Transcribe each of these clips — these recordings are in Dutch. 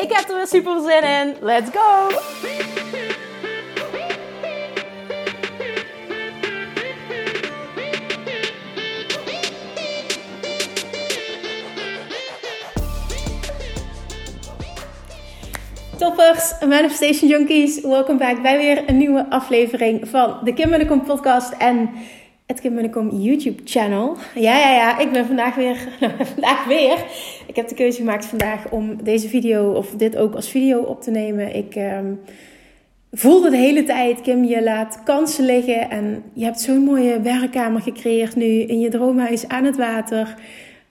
Ik heb er weer super zin in. Let's go! Toppers, Manifestation Junkies, welkom back bij weer een nieuwe aflevering van de Kim Munnekom podcast en het Kim Munnekom YouTube channel. Ja, ja, ja, ik ben vandaag weer, vandaag weer. Ik heb de keuze gemaakt vandaag om deze video of dit ook als video op te nemen. Ik um, voelde de hele tijd, Kim, je laat kansen liggen en je hebt zo'n mooie werkkamer gecreëerd nu in je droomhuis aan het water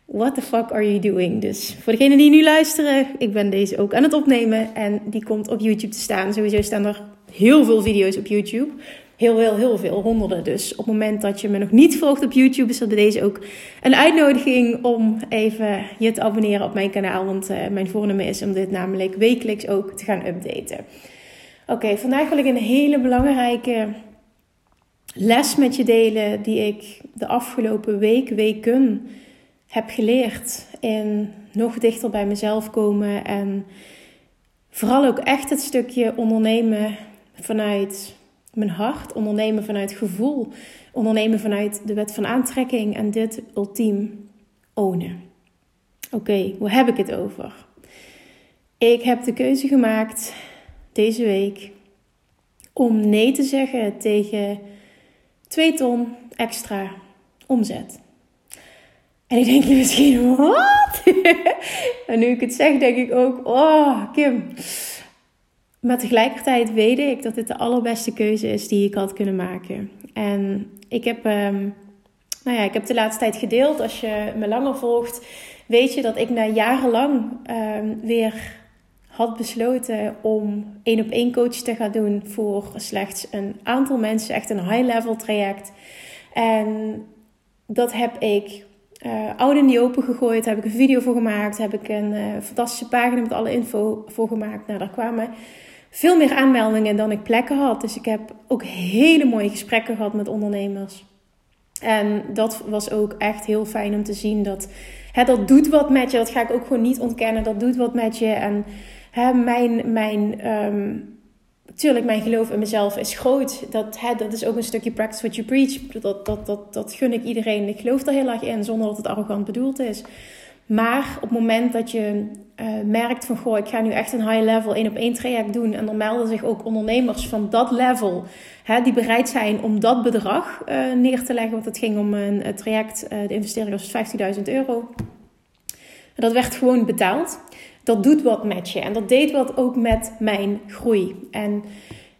what the fuck are you doing? Dus voor degenen die nu luisteren, ik ben deze ook aan het opnemen en die komt op YouTube te staan. Sowieso staan er heel veel video's op YouTube. Heel, heel, heel veel, honderden. Dus op het moment dat je me nog niet volgt op YouTube, is dat bij deze ook een uitnodiging om even je te abonneren op mijn kanaal. Want uh, mijn voornemen is om dit namelijk wekelijks ook te gaan updaten. Oké, vandaag wil ik een hele belangrijke les met je delen die ik de afgelopen week, weken heb geleerd in nog dichter bij mezelf komen en vooral ook echt het stukje ondernemen vanuit mijn hart, ondernemen vanuit gevoel, ondernemen vanuit de wet van aantrekking en dit ultiem ownen. Oké, hoe heb ik het over? Ik heb de keuze gemaakt deze week om nee te zeggen tegen 2 ton extra omzet. En ik denk je misschien, wat? en nu ik het zeg, denk ik ook, oh, Kim. Maar tegelijkertijd weet ik dat dit de allerbeste keuze is die ik had kunnen maken. En ik heb, um, nou ja, ik heb de laatste tijd gedeeld. Als je me langer volgt, weet je dat ik na jarenlang um, weer had besloten om één op één coach te gaan doen voor slechts een aantal mensen, echt een high-level traject. En dat heb ik uh, oud in die open gegooid. Heb ik een video voor gemaakt. Heb ik een uh, fantastische pagina met alle info voor gemaakt. Nou, daar kwamen veel meer aanmeldingen dan ik plekken had. Dus ik heb ook hele mooie gesprekken gehad met ondernemers. En dat was ook echt heel fijn om te zien dat hè, dat doet wat met je. Dat ga ik ook gewoon niet ontkennen. Dat doet wat met je. En hè, mijn, mijn um, Tuurlijk, mijn geloof in mezelf is groot. Dat, hè, dat is ook een stukje practice what you preach. Dat, dat, dat, dat gun ik iedereen. Ik geloof er heel erg in, zonder dat het arrogant bedoeld is. Maar op het moment dat je uh, merkt van... Goh, ik ga nu echt een high level één op één traject doen... en dan melden zich ook ondernemers van dat level... Hè, die bereid zijn om dat bedrag uh, neer te leggen. Want het ging om een, een traject, de investering was 15.000 euro. En dat werd gewoon betaald dat doet wat met je. En dat deed wat ook met mijn groei. En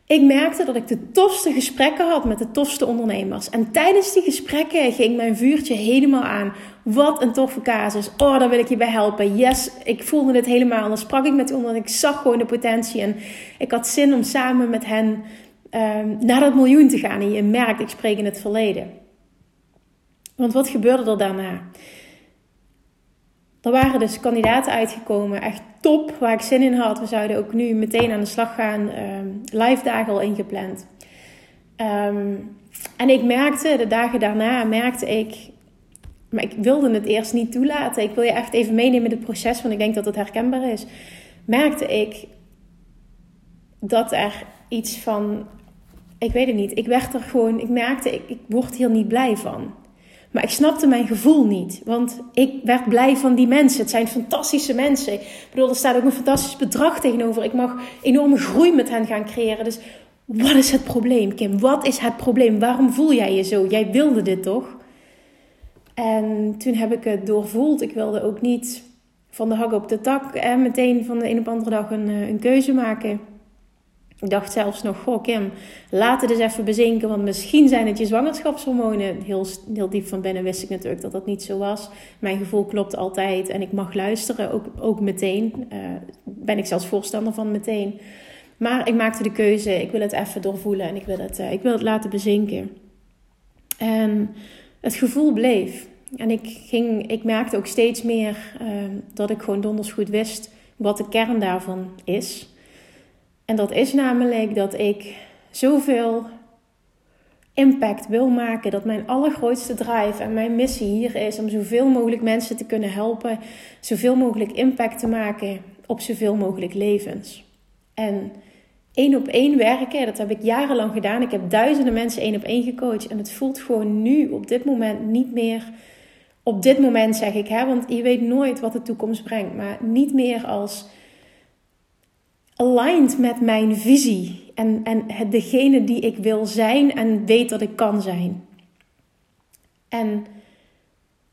ik merkte dat ik de tofste gesprekken had met de tofste ondernemers. En tijdens die gesprekken ging mijn vuurtje helemaal aan. Wat een toffe casus. Oh, daar wil ik je bij helpen. Yes, ik voelde het helemaal. Dan sprak ik met die en ik zag gewoon de potentie. En ik had zin om samen met hen um, naar dat miljoen te gaan. En je merkt, ik spreek in het verleden. Want wat gebeurde er daarna? Er waren dus kandidaten uitgekomen, echt top, waar ik zin in had. We zouden ook nu meteen aan de slag gaan, um, live dagen al ingepland. Um, en ik merkte, de dagen daarna merkte ik, maar ik wilde het eerst niet toelaten. Ik wil je echt even meenemen in het proces, want ik denk dat het herkenbaar is. Merkte ik dat er iets van, ik weet het niet, ik werd er gewoon, ik merkte, ik, ik word hier niet blij van. Maar ik snapte mijn gevoel niet. Want ik werd blij van die mensen. Het zijn fantastische mensen. Ik bedoel, er staat ook een fantastisch bedrag tegenover. Ik mag enorme groei met hen gaan creëren. Dus wat is het probleem, Kim? Wat is het probleem? Waarom voel jij je zo? Jij wilde dit toch? En toen heb ik het doorvoeld. Ik wilde ook niet van de hak op de tak en meteen van de een op de andere dag een, eh, een keuze maken. Ik dacht zelfs nog, goh Kim, laat het eens even bezinken, want misschien zijn het je zwangerschapshormonen. Heel, heel diep van binnen wist ik natuurlijk dat dat niet zo was. Mijn gevoel klopt altijd en ik mag luisteren, ook, ook meteen. Uh, ben ik zelfs voorstander van meteen. Maar ik maakte de keuze, ik wil het even doorvoelen en ik wil het, uh, ik wil het laten bezinken. En het gevoel bleef. En ik, ging, ik merkte ook steeds meer uh, dat ik gewoon donders goed wist wat de kern daarvan is. En dat is namelijk dat ik zoveel impact wil maken. Dat mijn allergrootste drive en mijn missie hier is om zoveel mogelijk mensen te kunnen helpen. Zoveel mogelijk impact te maken op zoveel mogelijk levens. En één op één werken, dat heb ik jarenlang gedaan. Ik heb duizenden mensen één op één gecoacht. En het voelt gewoon nu op dit moment niet meer. Op dit moment zeg ik, hè, want je weet nooit wat de toekomst brengt. Maar niet meer als aligned met mijn visie en, en het, degene die ik wil zijn en weet dat ik kan zijn. En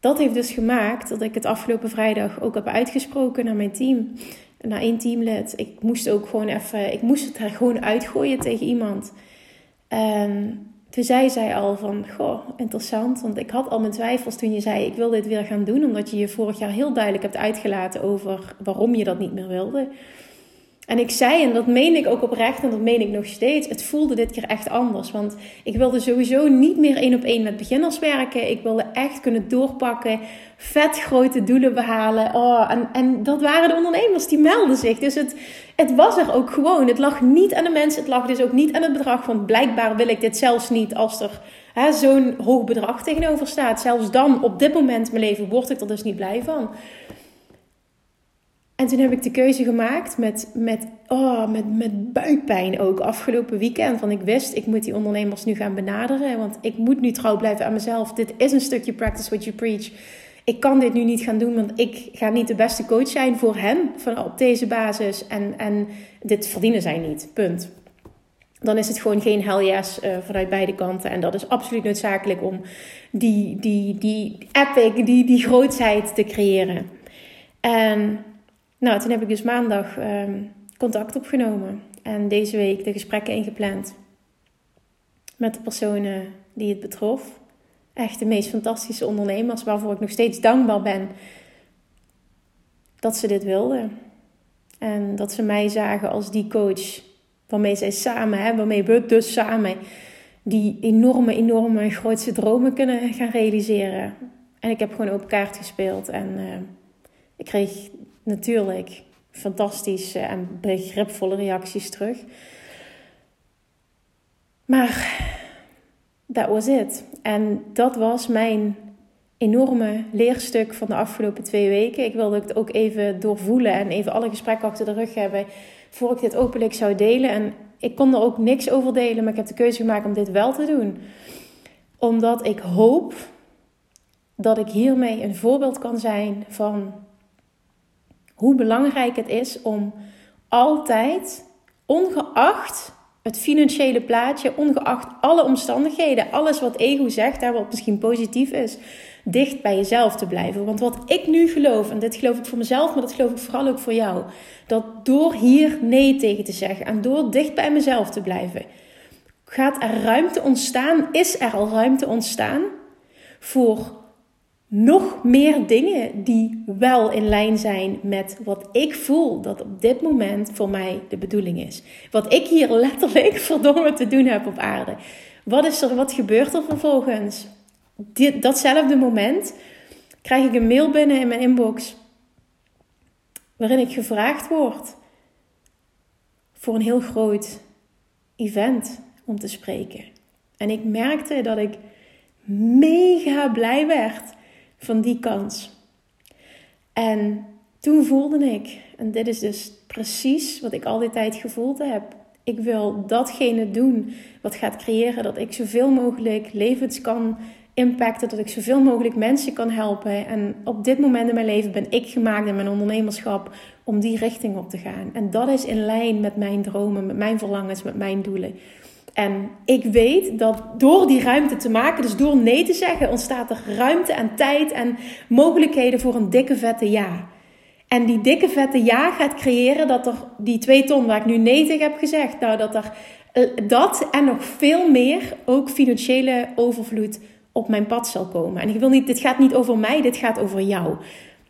dat heeft dus gemaakt dat ik het afgelopen vrijdag ook heb uitgesproken naar mijn team, naar één teamlid. Ik moest ook gewoon even, ik moest het er gewoon uitgooien tegen iemand. En toen zei zij al van, goh, interessant, want ik had al mijn twijfels toen je zei, ik wil dit weer gaan doen, omdat je je vorig jaar heel duidelijk hebt uitgelaten over waarom je dat niet meer wilde. En ik zei, en dat meen ik ook oprecht en dat meen ik nog steeds, het voelde dit keer echt anders. Want ik wilde sowieso niet meer één op één met beginners werken. Ik wilde echt kunnen doorpakken, vet grote doelen behalen. Oh, en, en dat waren de ondernemers, die melden zich. Dus het, het was er ook gewoon. Het lag niet aan de mensen, het lag dus ook niet aan het bedrag. Want blijkbaar wil ik dit zelfs niet als er zo'n hoog bedrag tegenover staat. Zelfs dan, op dit moment in mijn leven, word ik er dus niet blij van. En toen heb ik de keuze gemaakt met, met, oh, met, met buikpijn ook afgelopen weekend. Want ik wist, ik moet die ondernemers nu gaan benaderen. Want ik moet nu trouw blijven aan mezelf. Dit is een stukje practice what you preach. Ik kan dit nu niet gaan doen, want ik ga niet de beste coach zijn voor hen van, op deze basis. En, en dit verdienen zij niet, punt. Dan is het gewoon geen hell yes uh, vanuit beide kanten. En dat is absoluut noodzakelijk om die, die, die epic, die, die grootheid te creëren. En nou, toen heb ik dus maandag ehm, contact opgenomen en deze week de gesprekken ingepland met de personen die het betrof. Echt de meest fantastische ondernemers waarvoor ik nog steeds dankbaar ben dat ze dit wilden. En dat ze mij zagen als die coach waarmee zij samen, hè, waarmee we dus samen die enorme, enorme grootste dromen kunnen gaan realiseren. En ik heb gewoon op kaart gespeeld en uh, ik kreeg natuurlijk fantastische en begripvolle reacties terug. Maar dat was het. En dat was mijn enorme leerstuk van de afgelopen twee weken. Ik wilde het ook even doorvoelen en even alle gesprekken achter de rug hebben voor ik dit openlijk zou delen. En ik kon er ook niks over delen, maar ik heb de keuze gemaakt om dit wel te doen. Omdat ik hoop dat ik hiermee een voorbeeld kan zijn van hoe belangrijk het is om altijd, ongeacht het financiële plaatje, ongeacht alle omstandigheden, alles wat ego zegt, daar wat misschien positief is, dicht bij jezelf te blijven. Want wat ik nu geloof, en dit geloof ik voor mezelf, maar dat geloof ik vooral ook voor jou, dat door hier nee tegen te zeggen en door dicht bij mezelf te blijven, gaat er ruimte ontstaan, is er al ruimte ontstaan voor nog meer dingen die wel in lijn zijn met wat ik voel dat op dit moment voor mij de bedoeling is. Wat ik hier letterlijk verdomme te doen heb op aarde. Wat is er, wat gebeurt er vervolgens? Dit, datzelfde moment krijg ik een mail binnen in mijn inbox waarin ik gevraagd word voor een heel groot event om te spreken. En ik merkte dat ik mega blij werd van die kans. En toen voelde ik, en dit is dus precies wat ik al die tijd gevoeld heb. Ik wil datgene doen wat gaat creëren dat ik zoveel mogelijk levens kan impacten, dat ik zoveel mogelijk mensen kan helpen. En op dit moment in mijn leven ben ik gemaakt in mijn ondernemerschap om die richting op te gaan. En dat is in lijn met mijn dromen, met mijn verlangens, met mijn doelen. En ik weet dat door die ruimte te maken, dus door nee te zeggen, ontstaat er ruimte en tijd en mogelijkheden voor een dikke vette ja. En die dikke vette ja gaat creëren dat er die twee ton waar ik nu nee tegen heb gezegd, nou dat er eh, dat en nog veel meer ook financiële overvloed op mijn pad zal komen. En ik wil niet, dit gaat niet over mij, dit gaat over jou.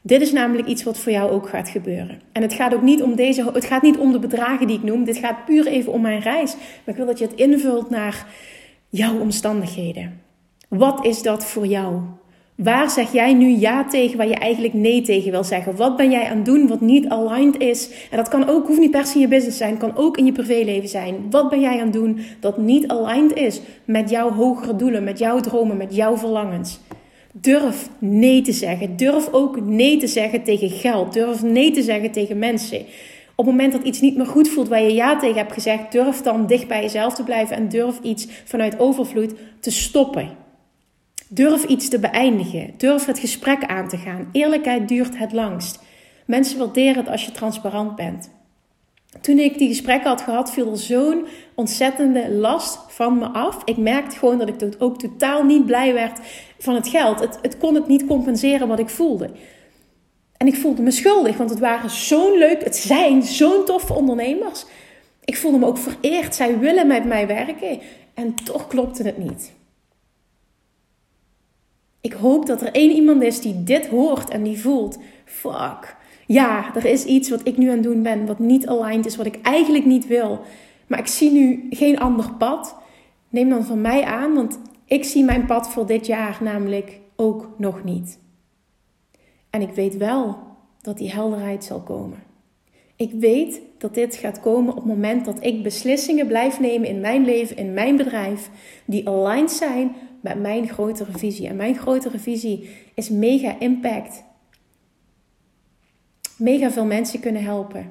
Dit is namelijk iets wat voor jou ook gaat gebeuren. En het gaat ook niet om deze, het gaat niet om de bedragen die ik noem. Dit gaat puur even om mijn reis. Maar ik wil dat je het invult naar jouw omstandigheden. Wat is dat voor jou? Waar zeg jij nu ja tegen waar je eigenlijk nee tegen wil zeggen? Wat ben jij aan het doen wat niet aligned is? En dat kan ook, hoeft niet per se in je business zijn, kan ook in je privéleven zijn. Wat ben jij aan het doen dat niet aligned is met jouw hogere doelen, met jouw dromen, met jouw verlangens? Durf nee te zeggen. Durf ook nee te zeggen tegen geld. Durf nee te zeggen tegen mensen. Op het moment dat iets niet meer goed voelt waar je ja tegen hebt gezegd, durf dan dicht bij jezelf te blijven en durf iets vanuit overvloed te stoppen. Durf iets te beëindigen. Durf het gesprek aan te gaan. Eerlijkheid duurt het langst. Mensen waarderen het als je transparant bent. Toen ik die gesprekken had gehad, viel er zo'n ontzettende last van me af. Ik merkte gewoon dat ik ook totaal niet blij werd van het geld. Het, het kon het niet compenseren wat ik voelde. En ik voelde me schuldig, want het waren zo'n leuk, het zijn zo'n toffe ondernemers. Ik voelde me ook vereerd. Zij willen met mij werken. En toch klopte het niet. Ik hoop dat er één iemand is die dit hoort en die voelt: fuck. Ja, er is iets wat ik nu aan het doen ben, wat niet aligned is, wat ik eigenlijk niet wil. Maar ik zie nu geen ander pad. Neem dan van mij aan, want ik zie mijn pad voor dit jaar namelijk ook nog niet. En ik weet wel dat die helderheid zal komen. Ik weet dat dit gaat komen op het moment dat ik beslissingen blijf nemen in mijn leven, in mijn bedrijf, die aligned zijn met mijn grotere visie. En mijn grotere visie is mega impact. Mega veel mensen kunnen helpen.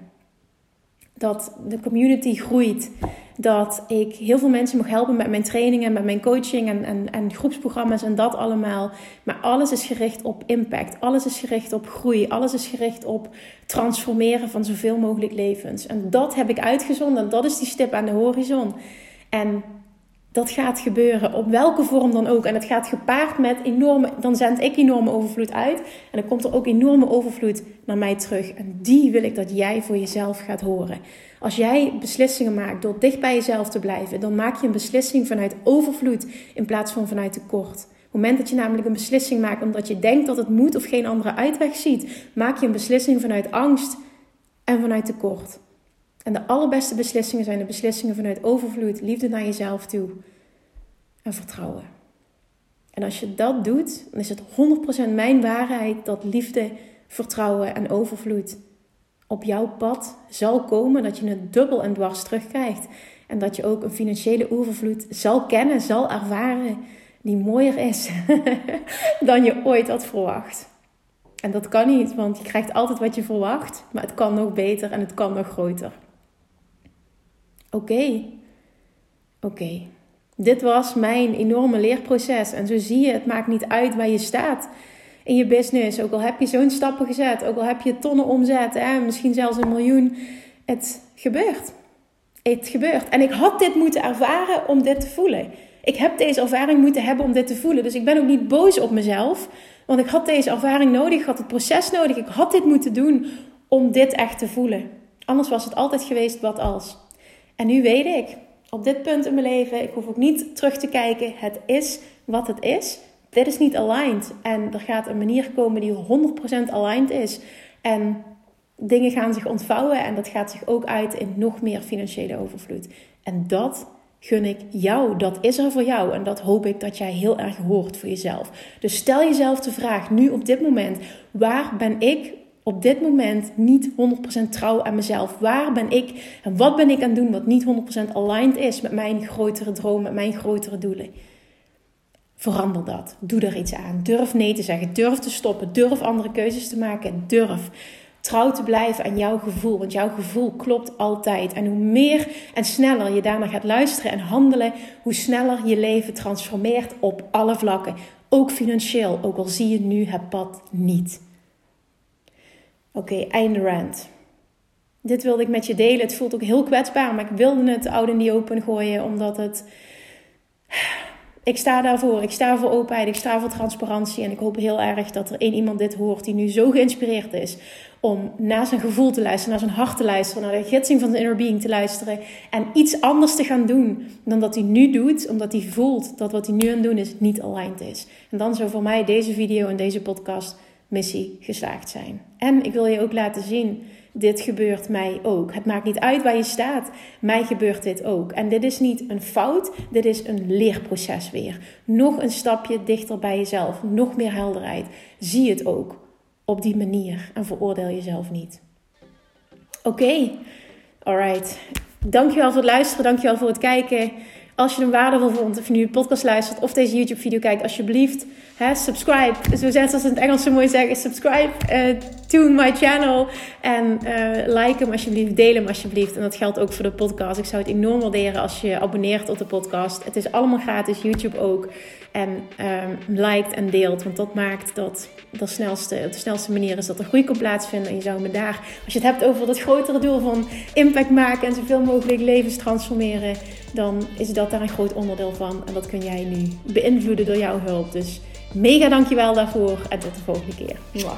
Dat de community groeit. Dat ik heel veel mensen mag helpen met mijn trainingen, met mijn coaching en, en, en groepsprogramma's en dat allemaal. Maar alles is gericht op impact. Alles is gericht op groei. Alles is gericht op transformeren van zoveel mogelijk levens. En dat heb ik uitgezonden. Dat is die stip aan de horizon. En dat gaat gebeuren, op welke vorm dan ook. En het gaat gepaard met enorme, dan zend ik enorme overvloed uit. En dan komt er ook enorme overvloed naar mij terug. En die wil ik dat jij voor jezelf gaat horen. Als jij beslissingen maakt door dicht bij jezelf te blijven, dan maak je een beslissing vanuit overvloed in plaats van vanuit tekort. Op het moment dat je namelijk een beslissing maakt omdat je denkt dat het moet of geen andere uitweg ziet, maak je een beslissing vanuit angst en vanuit tekort. En de allerbeste beslissingen zijn de beslissingen vanuit overvloed, liefde naar jezelf toe en vertrouwen. En als je dat doet, dan is het 100% mijn waarheid dat liefde, vertrouwen en overvloed op jouw pad zal komen. Dat je het dubbel en dwars terugkrijgt. En dat je ook een financiële overvloed zal kennen, zal ervaren, die mooier is dan je ooit had verwacht. En dat kan niet, want je krijgt altijd wat je verwacht, maar het kan nog beter en het kan nog groter. Oké, oké. Dit was mijn enorme leerproces. En zo zie je, het maakt niet uit waar je staat in je business. Ook al heb je zo'n stappen gezet, ook al heb je tonnen omzet, hè, misschien zelfs een miljoen. Het gebeurt. Het gebeurt. En ik had dit moeten ervaren om dit te voelen. Ik heb deze ervaring moeten hebben om dit te voelen. Dus ik ben ook niet boos op mezelf. Want ik had deze ervaring nodig, ik had het proces nodig. Ik had dit moeten doen om dit echt te voelen. Anders was het altijd geweest wat als. En nu weet ik, op dit punt in mijn leven, ik hoef ook niet terug te kijken. Het is wat het is. Dit is niet aligned. En er gaat een manier komen die 100% aligned is. En dingen gaan zich ontvouwen en dat gaat zich ook uit in nog meer financiële overvloed. En dat gun ik jou. Dat is er voor jou. En dat hoop ik dat jij heel erg hoort voor jezelf. Dus stel jezelf de vraag nu op dit moment: waar ben ik op dit moment niet 100% trouw aan mezelf? Waar ben ik en wat ben ik aan het doen wat niet 100% aligned is met mijn grotere droom, met mijn grotere doelen? Verander dat. Doe er iets aan. Durf nee te zeggen. Durf te stoppen. Durf andere keuzes te maken. Durf trouw te blijven aan jouw gevoel. Want jouw gevoel klopt altijd. En hoe meer en sneller je daarna gaat luisteren en handelen, hoe sneller je leven transformeert op alle vlakken. Ook financieel, ook al zie je nu het pad niet. Oké, einde rant. Dit wilde ik met je delen. Het voelt ook heel kwetsbaar, maar ik wilde het oude in die open gooien, omdat het. Ik sta daarvoor. Ik sta voor openheid. Ik sta voor transparantie. En ik hoop heel erg dat er één iemand dit hoort die nu zo geïnspireerd is om naar zijn gevoel te luisteren, naar zijn hart te luisteren, naar de gidsing van zijn inner being te luisteren en iets anders te gaan doen dan dat hij nu doet, omdat hij voelt dat wat hij nu aan het doen is niet aligned is. En dan zou voor mij deze video en deze podcast missie geslaagd zijn. En ik wil je ook laten zien dit gebeurt mij ook. Het maakt niet uit waar je staat. Mij gebeurt dit ook. En dit is niet een fout, dit is een leerproces weer. Nog een stapje dichter bij jezelf. Nog meer helderheid. Zie het ook op die manier en veroordeel jezelf niet. Oké, okay. alright. Dankjewel voor het luisteren, dankjewel voor het kijken. Als je hem waardevol vond, of je nu een podcast luistert of deze YouTube video kijkt, alsjeblieft hè, subscribe. Zo zegt ze in het Engels zo mooi zeggen. Subscribe uh, to my channel. En uh, like hem alsjeblieft. Deel hem alsjeblieft. En dat geldt ook voor de podcast. Ik zou het enorm waarderen als je abonneert op de podcast. Het is allemaal gratis. YouTube ook. En um, liked en deelt. Want dat maakt dat de snelste, de snelste manier is dat er groei kan plaatsvinden. En je zou me daar, als je het hebt over dat grotere doel van impact maken en zoveel mogelijk levens transformeren, dan is dat daar een groot onderdeel van. En dat kun jij nu beïnvloeden door jouw hulp. Dus Mega dankjewel daarvoor en tot de volgende keer. Mwah.